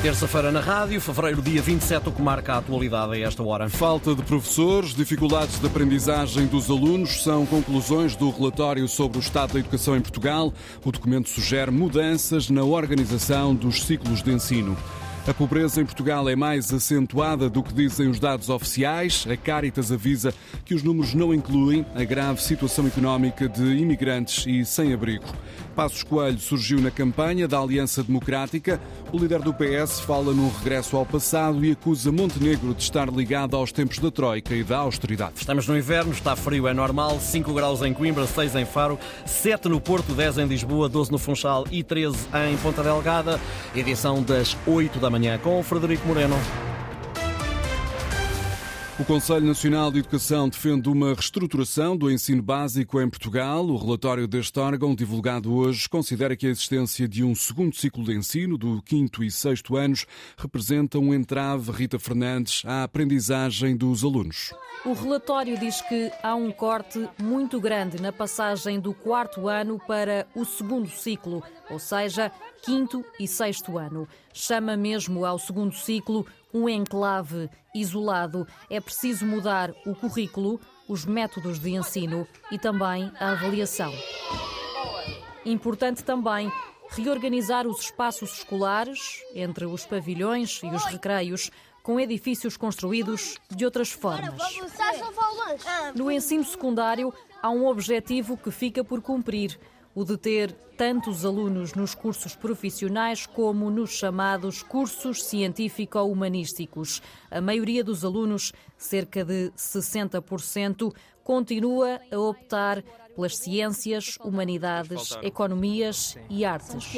Terça-feira na rádio, fevereiro, dia 27, o que marca a atualidade a esta hora. Falta de professores, dificuldades de aprendizagem dos alunos são conclusões do relatório sobre o estado da educação em Portugal. O documento sugere mudanças na organização dos ciclos de ensino. A pobreza em Portugal é mais acentuada do que dizem os dados oficiais. A Caritas avisa que os números não incluem a grave situação económica de imigrantes e sem-abrigo. Passos Coelho surgiu na campanha da Aliança Democrática. O líder do PS fala num regresso ao passado e acusa Montenegro de estar ligado aos tempos da Troika e da austeridade. Estamos no inverno, está frio, é normal. 5 graus em Coimbra, 6 em Faro, 7 no Porto, 10 em Lisboa, 12 no Funchal e 13 em Ponta Delgada. Edição das 8 da manhã com o Frederico Moreno. O Conselho Nacional de Educação defende uma reestruturação do ensino básico em Portugal. O relatório deste órgão, divulgado hoje, considera que a existência de um segundo ciclo de ensino, do quinto e sexto anos, representa um entrave, Rita Fernandes, à aprendizagem dos alunos. O relatório diz que há um corte muito grande na passagem do quarto ano para o segundo ciclo, ou seja, quinto e sexto ano. Chama mesmo ao segundo ciclo um enclave isolado. É preciso mudar o currículo, os métodos de ensino e também a avaliação. Importante também reorganizar os espaços escolares entre os pavilhões e os recreios com edifícios construídos de outras formas. No ensino secundário, há um objetivo que fica por cumprir o de ter tantos alunos nos cursos profissionais como nos chamados cursos científico-humanísticos. A maioria dos alunos, cerca de 60%, continua a optar pelas ciências, humanidades, economias e artes.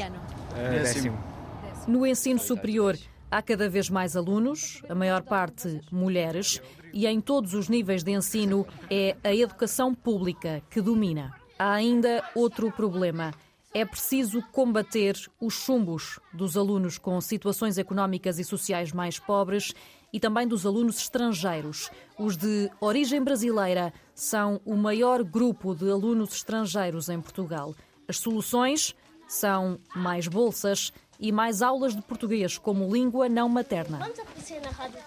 No ensino superior, há cada vez mais alunos, a maior parte mulheres, e em todos os níveis de ensino é a educação pública que domina. Há ainda outro problema. É preciso combater os chumbos dos alunos com situações económicas e sociais mais pobres e também dos alunos estrangeiros. Os de origem brasileira são o maior grupo de alunos estrangeiros em Portugal. As soluções são mais bolsas e mais aulas de português como língua não materna. Vamos aparecer na Rádio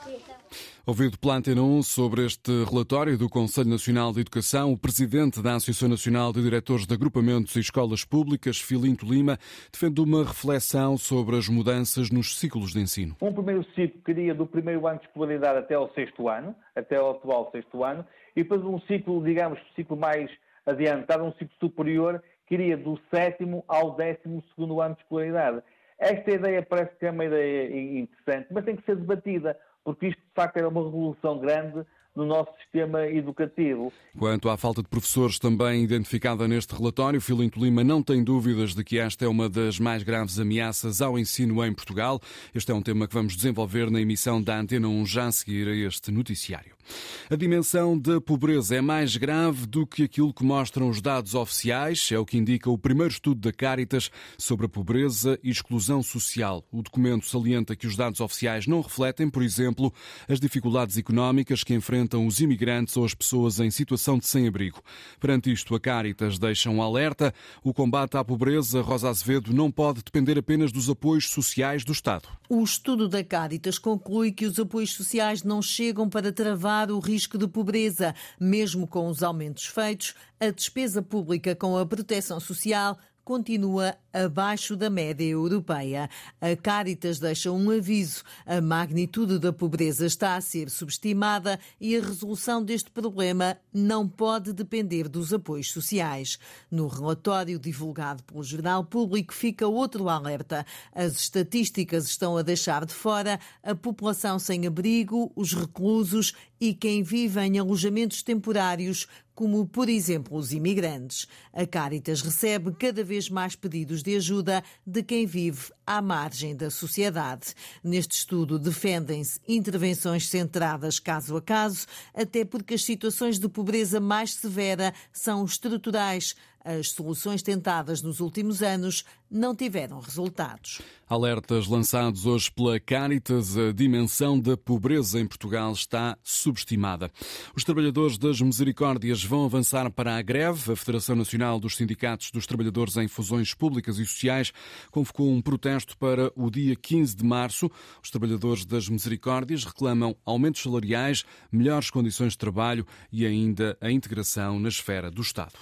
Ouvido pela Antena 1 sobre este relatório do Conselho Nacional de Educação, o presidente da Associação Nacional de Diretores de Agrupamentos e Escolas Públicas, Filinto Lima, defende uma reflexão sobre as mudanças nos ciclos de ensino. Um primeiro ciclo queria do primeiro ano de escolaridade até ao sexto ano, até ao atual sexto ano, e depois um ciclo, digamos, ciclo mais adiantado, um ciclo superior, queria do sétimo ao décimo segundo ano de escolaridade. Esta ideia parece que é uma ideia interessante, mas tem que ser debatida porque isto de facto era uma revolução grande no nosso sistema educativo. Quanto à falta de professores também identificada neste relatório, Filinto Lima não tem dúvidas de que esta é uma das mais graves ameaças ao ensino em Portugal. Este é um tema que vamos desenvolver na emissão da Antena 1 já a seguir a este noticiário. A dimensão da pobreza é mais grave do que aquilo que mostram os dados oficiais, é o que indica o primeiro estudo da Caritas sobre a pobreza e exclusão social. O documento salienta que os dados oficiais não refletem, por exemplo, as dificuldades económicas que enfrentam os imigrantes ou as pessoas em situação de sem-abrigo. Perante isto, a Caritas deixa um alerta: o combate à pobreza, Rosa Azevedo, não pode depender apenas dos apoios sociais do Estado. O estudo da Caritas conclui que os apoios sociais não chegam para travar o risco de pobreza. Mesmo com os aumentos feitos, a despesa pública com a proteção social continua abaixo da média europeia. A Caritas deixa um aviso. A magnitude da pobreza está a ser subestimada e a resolução deste problema não pode depender dos apoios sociais. No relatório divulgado pelo Jornal Público fica outro alerta. As estatísticas estão a deixar de fora a população sem abrigo, os reclusos e quem vive em alojamentos temporários como, por exemplo, os imigrantes. A Caritas recebe cada vez mais pedidos de ajuda de quem vive à margem da sociedade. Neste estudo defendem-se intervenções centradas caso a caso, até porque as situações de pobreza mais severa são estruturais. As soluções tentadas nos últimos anos não tiveram resultados. Alertas lançados hoje pela Caritas, a dimensão da pobreza em Portugal está subestimada. Os trabalhadores das Misericórdias vão avançar para a greve. A Federação Nacional dos Sindicatos dos Trabalhadores em Fusões Públicas e Sociais convocou um protesto protesto para o dia 15 de março. Os trabalhadores das Misericórdias reclamam aumentos salariais, melhores condições de trabalho e ainda a integração na esfera do Estado.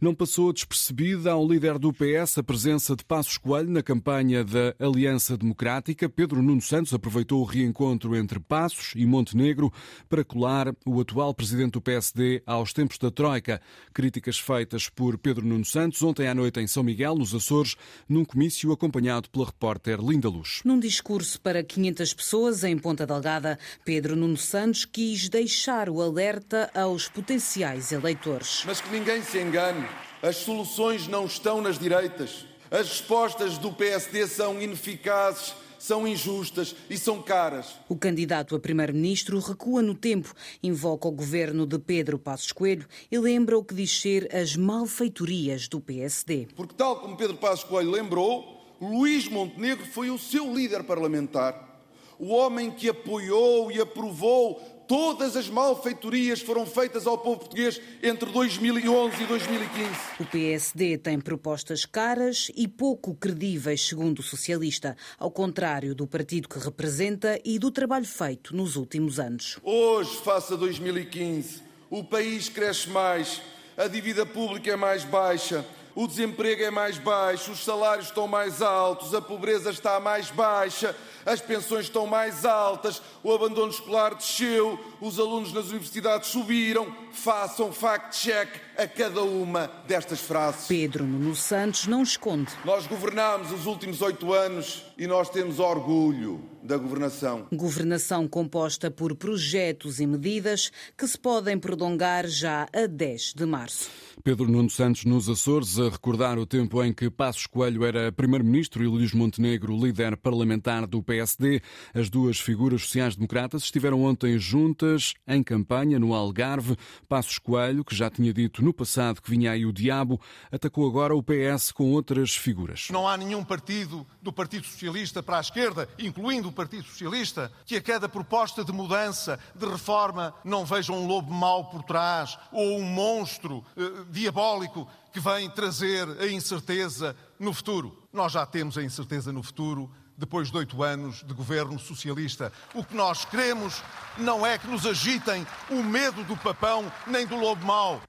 Não passou despercebida ao líder do PS a presença de Passos Coelho na campanha da Aliança Democrática. Pedro Nuno Santos aproveitou o reencontro entre Passos e Montenegro para colar o atual presidente do PSD aos tempos da Troika. Críticas feitas por Pedro Nuno Santos ontem à noite em São Miguel, nos Açores, num comício acompanhado pela repórter Linda Luz. Num discurso para 500 pessoas em Ponta Delgada, Pedro Nuno Santos quis deixar o alerta aos potenciais eleitores. Mas que ninguém se engane. As soluções não estão nas direitas. As respostas do PSD são ineficazes são injustas e são caras. O candidato a primeiro-ministro recua no tempo, invoca o governo de Pedro Passos Coelho e lembra o que diz ser as malfeitorias do PSD. Porque, tal como Pedro Passos Coelho lembrou, Luís Montenegro foi o seu líder parlamentar, o homem que apoiou e aprovou Todas as malfeitorias foram feitas ao povo português entre 2011 e 2015. O PSD tem propostas caras e pouco credíveis, segundo o socialista, ao contrário do partido que representa e do trabalho feito nos últimos anos. Hoje, face a 2015, o país cresce mais, a dívida pública é mais baixa, o desemprego é mais baixo, os salários estão mais altos, a pobreza está mais baixa, as pensões estão mais altas, o abandono escolar desceu, os alunos nas universidades subiram. Façam fact-check a cada uma destas frases. Pedro Nuno Santos não esconde. Nós governámos os últimos oito anos e nós temos orgulho da governação. Governação composta por projetos e medidas que se podem prolongar já a 10 de março. Pedro Nuno Santos nos Açores a recordar o tempo em que Passos Coelho era primeiro-ministro e Luís Montenegro líder parlamentar do PSD. As duas figuras sociais-democratas estiveram ontem juntas em campanha no Algarve. Passos Coelho, que já tinha dito no passado que vinha aí o diabo, atacou agora o PS com outras figuras. Não há nenhum partido do Partido Socialista para a esquerda, incluindo o Partido Socialista, que a cada proposta de mudança, de reforma, não veja um lobo mau por trás ou um monstro eh, diabólico que vem trazer a incerteza no futuro. Nós já temos a incerteza no futuro depois de oito anos de governo socialista. O que nós queremos não é que nos agitem o medo do papão nem do lobo mau.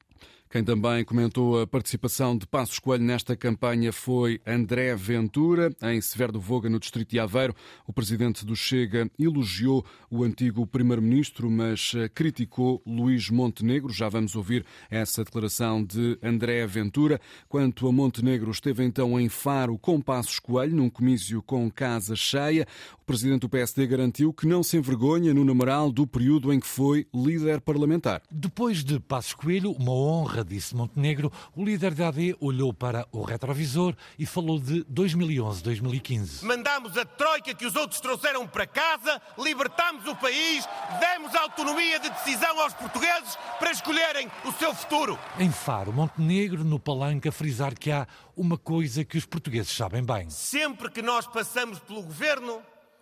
Quem também comentou a participação de Passos Coelho nesta campanha foi André Ventura, em Severo do Voga, no distrito de Aveiro. O presidente do Chega elogiou o antigo primeiro-ministro, mas eh, criticou Luís Montenegro. Já vamos ouvir essa declaração de André Ventura. Quanto a Montenegro, esteve então em Faro com Passos Coelho, num comício com casa cheia. O presidente do PSD garantiu que não se envergonha no numeral do período em que foi líder parlamentar. Depois de Passos Coelho, uma honra disse Montenegro, o líder da AD olhou para o retrovisor e falou de 2011-2015. Mandámos a troika que os outros trouxeram para casa, libertámos o país, demos autonomia de decisão aos portugueses para escolherem o seu futuro. Em Faro, Montenegro, no palanque, a frisar que há uma coisa que os portugueses sabem bem. Sempre que nós passamos pelo governo,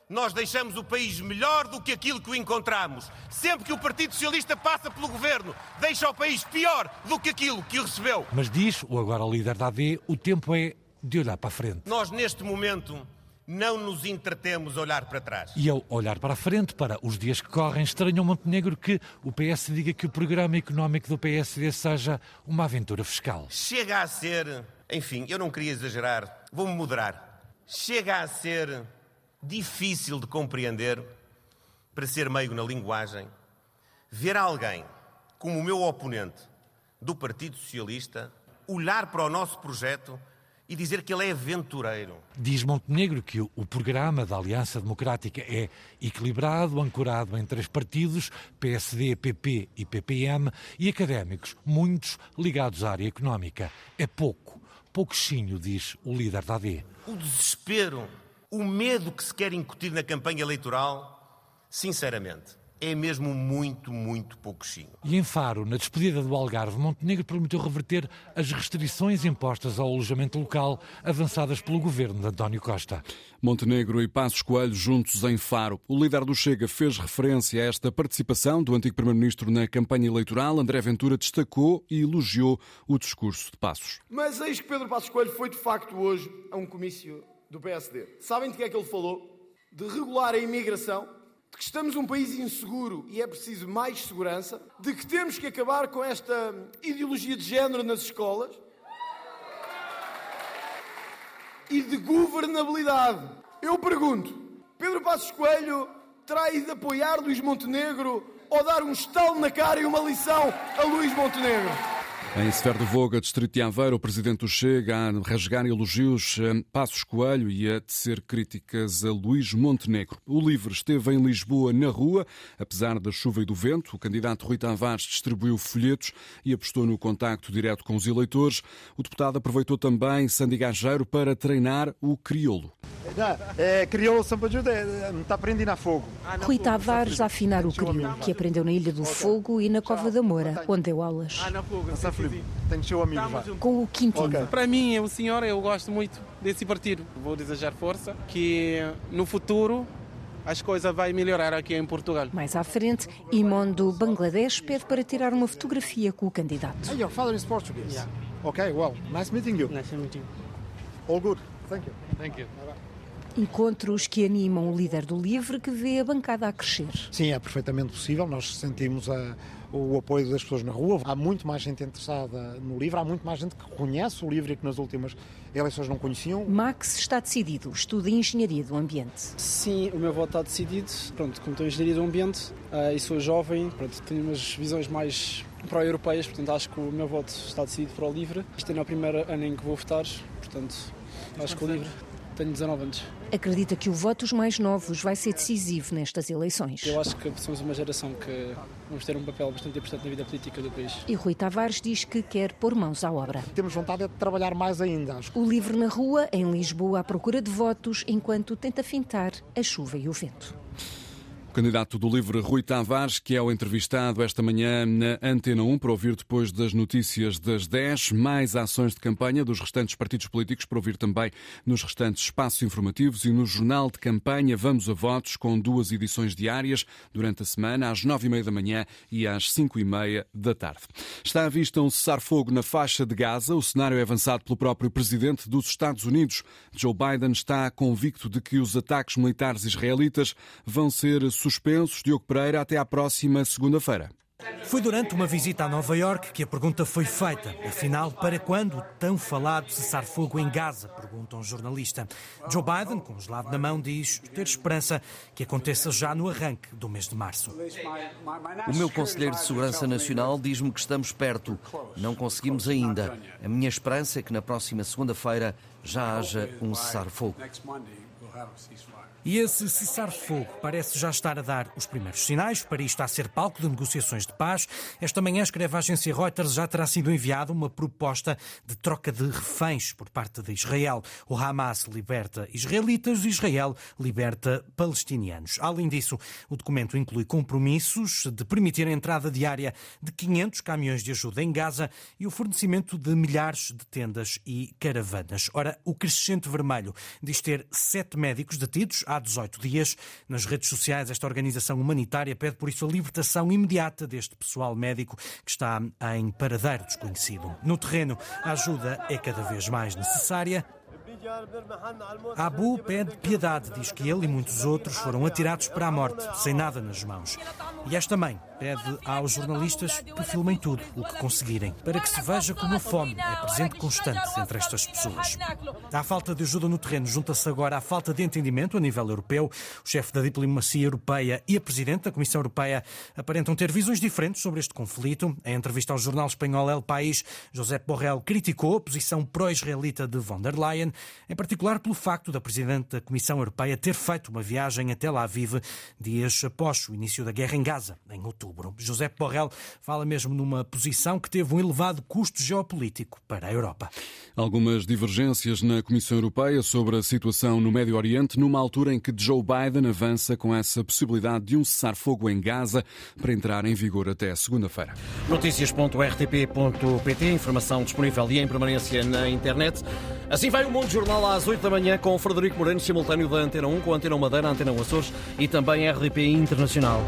nós deixamos o país melhor do que aquilo que o encontramos. Sempre que o Partido Socialista passa pelo governo, deixa o país pior do que aquilo que o recebeu. Mas diz o agora líder da AD, o tempo é de olhar para a frente. Nós, neste momento, não nos entretemos a olhar para trás. E ao olhar para a frente, para os dias que correm, estranham Montenegro que o PS diga que o programa económico do PSD seja uma aventura fiscal. Chega a ser, enfim, eu não queria exagerar, vou-me moderar. Chega a ser difícil de compreender, para ser meio na linguagem, ver alguém como o meu oponente do Partido Socialista olhar para o nosso projeto e dizer que ele é aventureiro. Diz Montenegro que o programa da Aliança Democrática é equilibrado, ancorado em três partidos, PSD, PP e PPM, e académicos, muitos ligados à área económica. É pouco, pouquinho, diz o líder da AD. O desespero o medo que se quer incutir na campanha eleitoral, sinceramente, é mesmo muito, muito pouquinho. E em Faro, na despedida do Algarve, Montenegro prometeu reverter as restrições impostas ao alojamento local avançadas pelo governo de António Costa. Montenegro e Passos Coelho juntos em Faro. O líder do Chega fez referência a esta participação do antigo primeiro-ministro na campanha eleitoral. André Ventura destacou e elogiou o discurso de Passos. Mas eis que Pedro Passos Coelho foi de facto hoje a um comício do PSD. Sabem de que é que ele falou? De regular a imigração, de que estamos um país inseguro e é preciso mais segurança, de que temos que acabar com esta ideologia de género nas escolas e de governabilidade. Eu pergunto: Pedro Passos Coelho terá ido apoiar Luís Montenegro ou dar um estalo na cara e uma lição a Luís Montenegro? Em Sever Voga, distrito de Aveiro, o presidente do Chega a rasgar elogios a Passos Coelho e a tecer críticas a Luís Montenegro. O LIVRE esteve em Lisboa na rua, apesar da chuva e do vento. O candidato Rui Tavares distribuiu folhetos e apostou no contacto direto com os eleitores. O deputado aproveitou também Sandy Gageiro para treinar o crioulo. É, crioulo sempre ajuda, está aprendendo a fogo. Rui Tavares a afinar o crioulo, que aprendeu na Ilha do Fogo e na Cova da Moura, onde deu aulas. Tenho seu amigo já. Com o Quintino. Okay. Para mim, o senhor, eu gosto muito desse partido. Vou desejar força, que no futuro as coisas vai melhorar aqui em Portugal. Mais à frente, Imon do Bangladesh pede para tirar uma fotografia com o candidato. Hey, your father is Portuguese. Yeah. Okay, well, nice meeting you. Nice meeting. All good. Thank you. Thank you. Encontros que animam o líder do LIVRE que vê a bancada a crescer. Sim, é perfeitamente possível. Nós sentimos a, o apoio das pessoas na rua. Há muito mais gente interessada no livro, há muito mais gente que conhece o livro e que nas últimas eleições não conheciam. Max está decidido, estuda Engenharia do Ambiente. Sim, o meu voto está decidido. Pronto, como estou em Engenharia do Ambiente uh, e sou jovem, pronto, tenho umas visões mais pró-europeias, portanto acho que o meu voto está decidido para o LIVRE. Este é o primeiro ano em que vou votar, portanto acho que o LIVRE tenho 19 anos. Acredita que o voto dos mais novos vai ser decisivo nestas eleições? Eu acho que somos uma geração que vamos ter um papel bastante importante na vida política do país. E Rui Tavares diz que quer pôr mãos à obra. Temos vontade de trabalhar mais ainda. Acho. O livro na rua, em Lisboa, à procura de votos, enquanto tenta fintar a chuva e o vento. O candidato do LIVRE, Rui Tavares, que é o entrevistado esta manhã na Antena 1 para ouvir depois das notícias das 10, mais ações de campanha dos restantes partidos políticos para ouvir também nos restantes espaços informativos e no jornal de campanha Vamos a Votos com duas edições diárias durante a semana às 9h30 da manhã e às 5h30 da tarde. Está à vista um cessar-fogo na faixa de Gaza. O cenário é avançado pelo próprio presidente dos Estados Unidos. Joe Biden está convicto de que os ataques militares israelitas vão ser suspensos, Diogo Pereira, até à próxima segunda-feira. Foi durante uma visita a Nova York que a pergunta foi feita. Afinal, para quando o tão falado cessar-fogo em Gaza? Pergunta um jornalista. Joe Biden, com o gelado na mão, diz ter esperança que aconteça já no arranque do mês de março. O meu conselheiro de Segurança Nacional diz-me que estamos perto. Não conseguimos ainda. A minha esperança é que na próxima segunda-feira já haja um cessar-fogo. E esse cessar-fogo parece já estar a dar os primeiros sinais. Paris está a ser palco de negociações de paz. Esta manhã, escreve a agência Reuters, já terá sido enviada uma proposta de troca de reféns por parte de Israel. O Hamas liberta israelitas, Israel liberta palestinianos. Além disso, o documento inclui compromissos de permitir a entrada diária de 500 caminhões de ajuda em Gaza e o fornecimento de milhares de tendas e caravanas. Ora, o Crescente Vermelho diz ter sete médicos detidos há 18 dias. Nas redes sociais, esta organização humanitária pede por isso a libertação imediata deste pessoal médico que está em paradeiro desconhecido. No terreno, a ajuda é cada vez mais necessária. Abu pede piedade, diz que ele e muitos outros foram atirados para a morte, sem nada nas mãos. E esta mãe pede aos jornalistas que filmem tudo o que conseguirem, para que se veja como a fome é presente constante entre estas pessoas. À falta de ajuda no terreno, junta-se agora a falta de entendimento a nível europeu. O chefe da diplomacia europeia e a presidente da Comissão Europeia aparentam ter visões diferentes sobre este conflito. Em entrevista ao jornal espanhol El País, José Borrell criticou a posição pró-israelita de von der Leyen, em particular pelo facto da presidente da Comissão Europeia ter feito uma viagem a Tel Aviv dias após o início da guerra em Gaza, em outubro outubro. José Borrell fala mesmo numa posição que teve um elevado custo geopolítico para a Europa. Algumas divergências na Comissão Europeia sobre a situação no Médio Oriente, numa altura em que Joe Biden avança com essa possibilidade de um cessar-fogo em Gaza para entrar em vigor até segunda-feira. Notícias.rtp.pt, informação disponível e em permanência na internet. Assim vai o Mundo Jornal às 8 da manhã com o Frederico Moreno, simultâneo da Antena 1, com a Antena Madeira, Antena Açores e também RDP Internacional.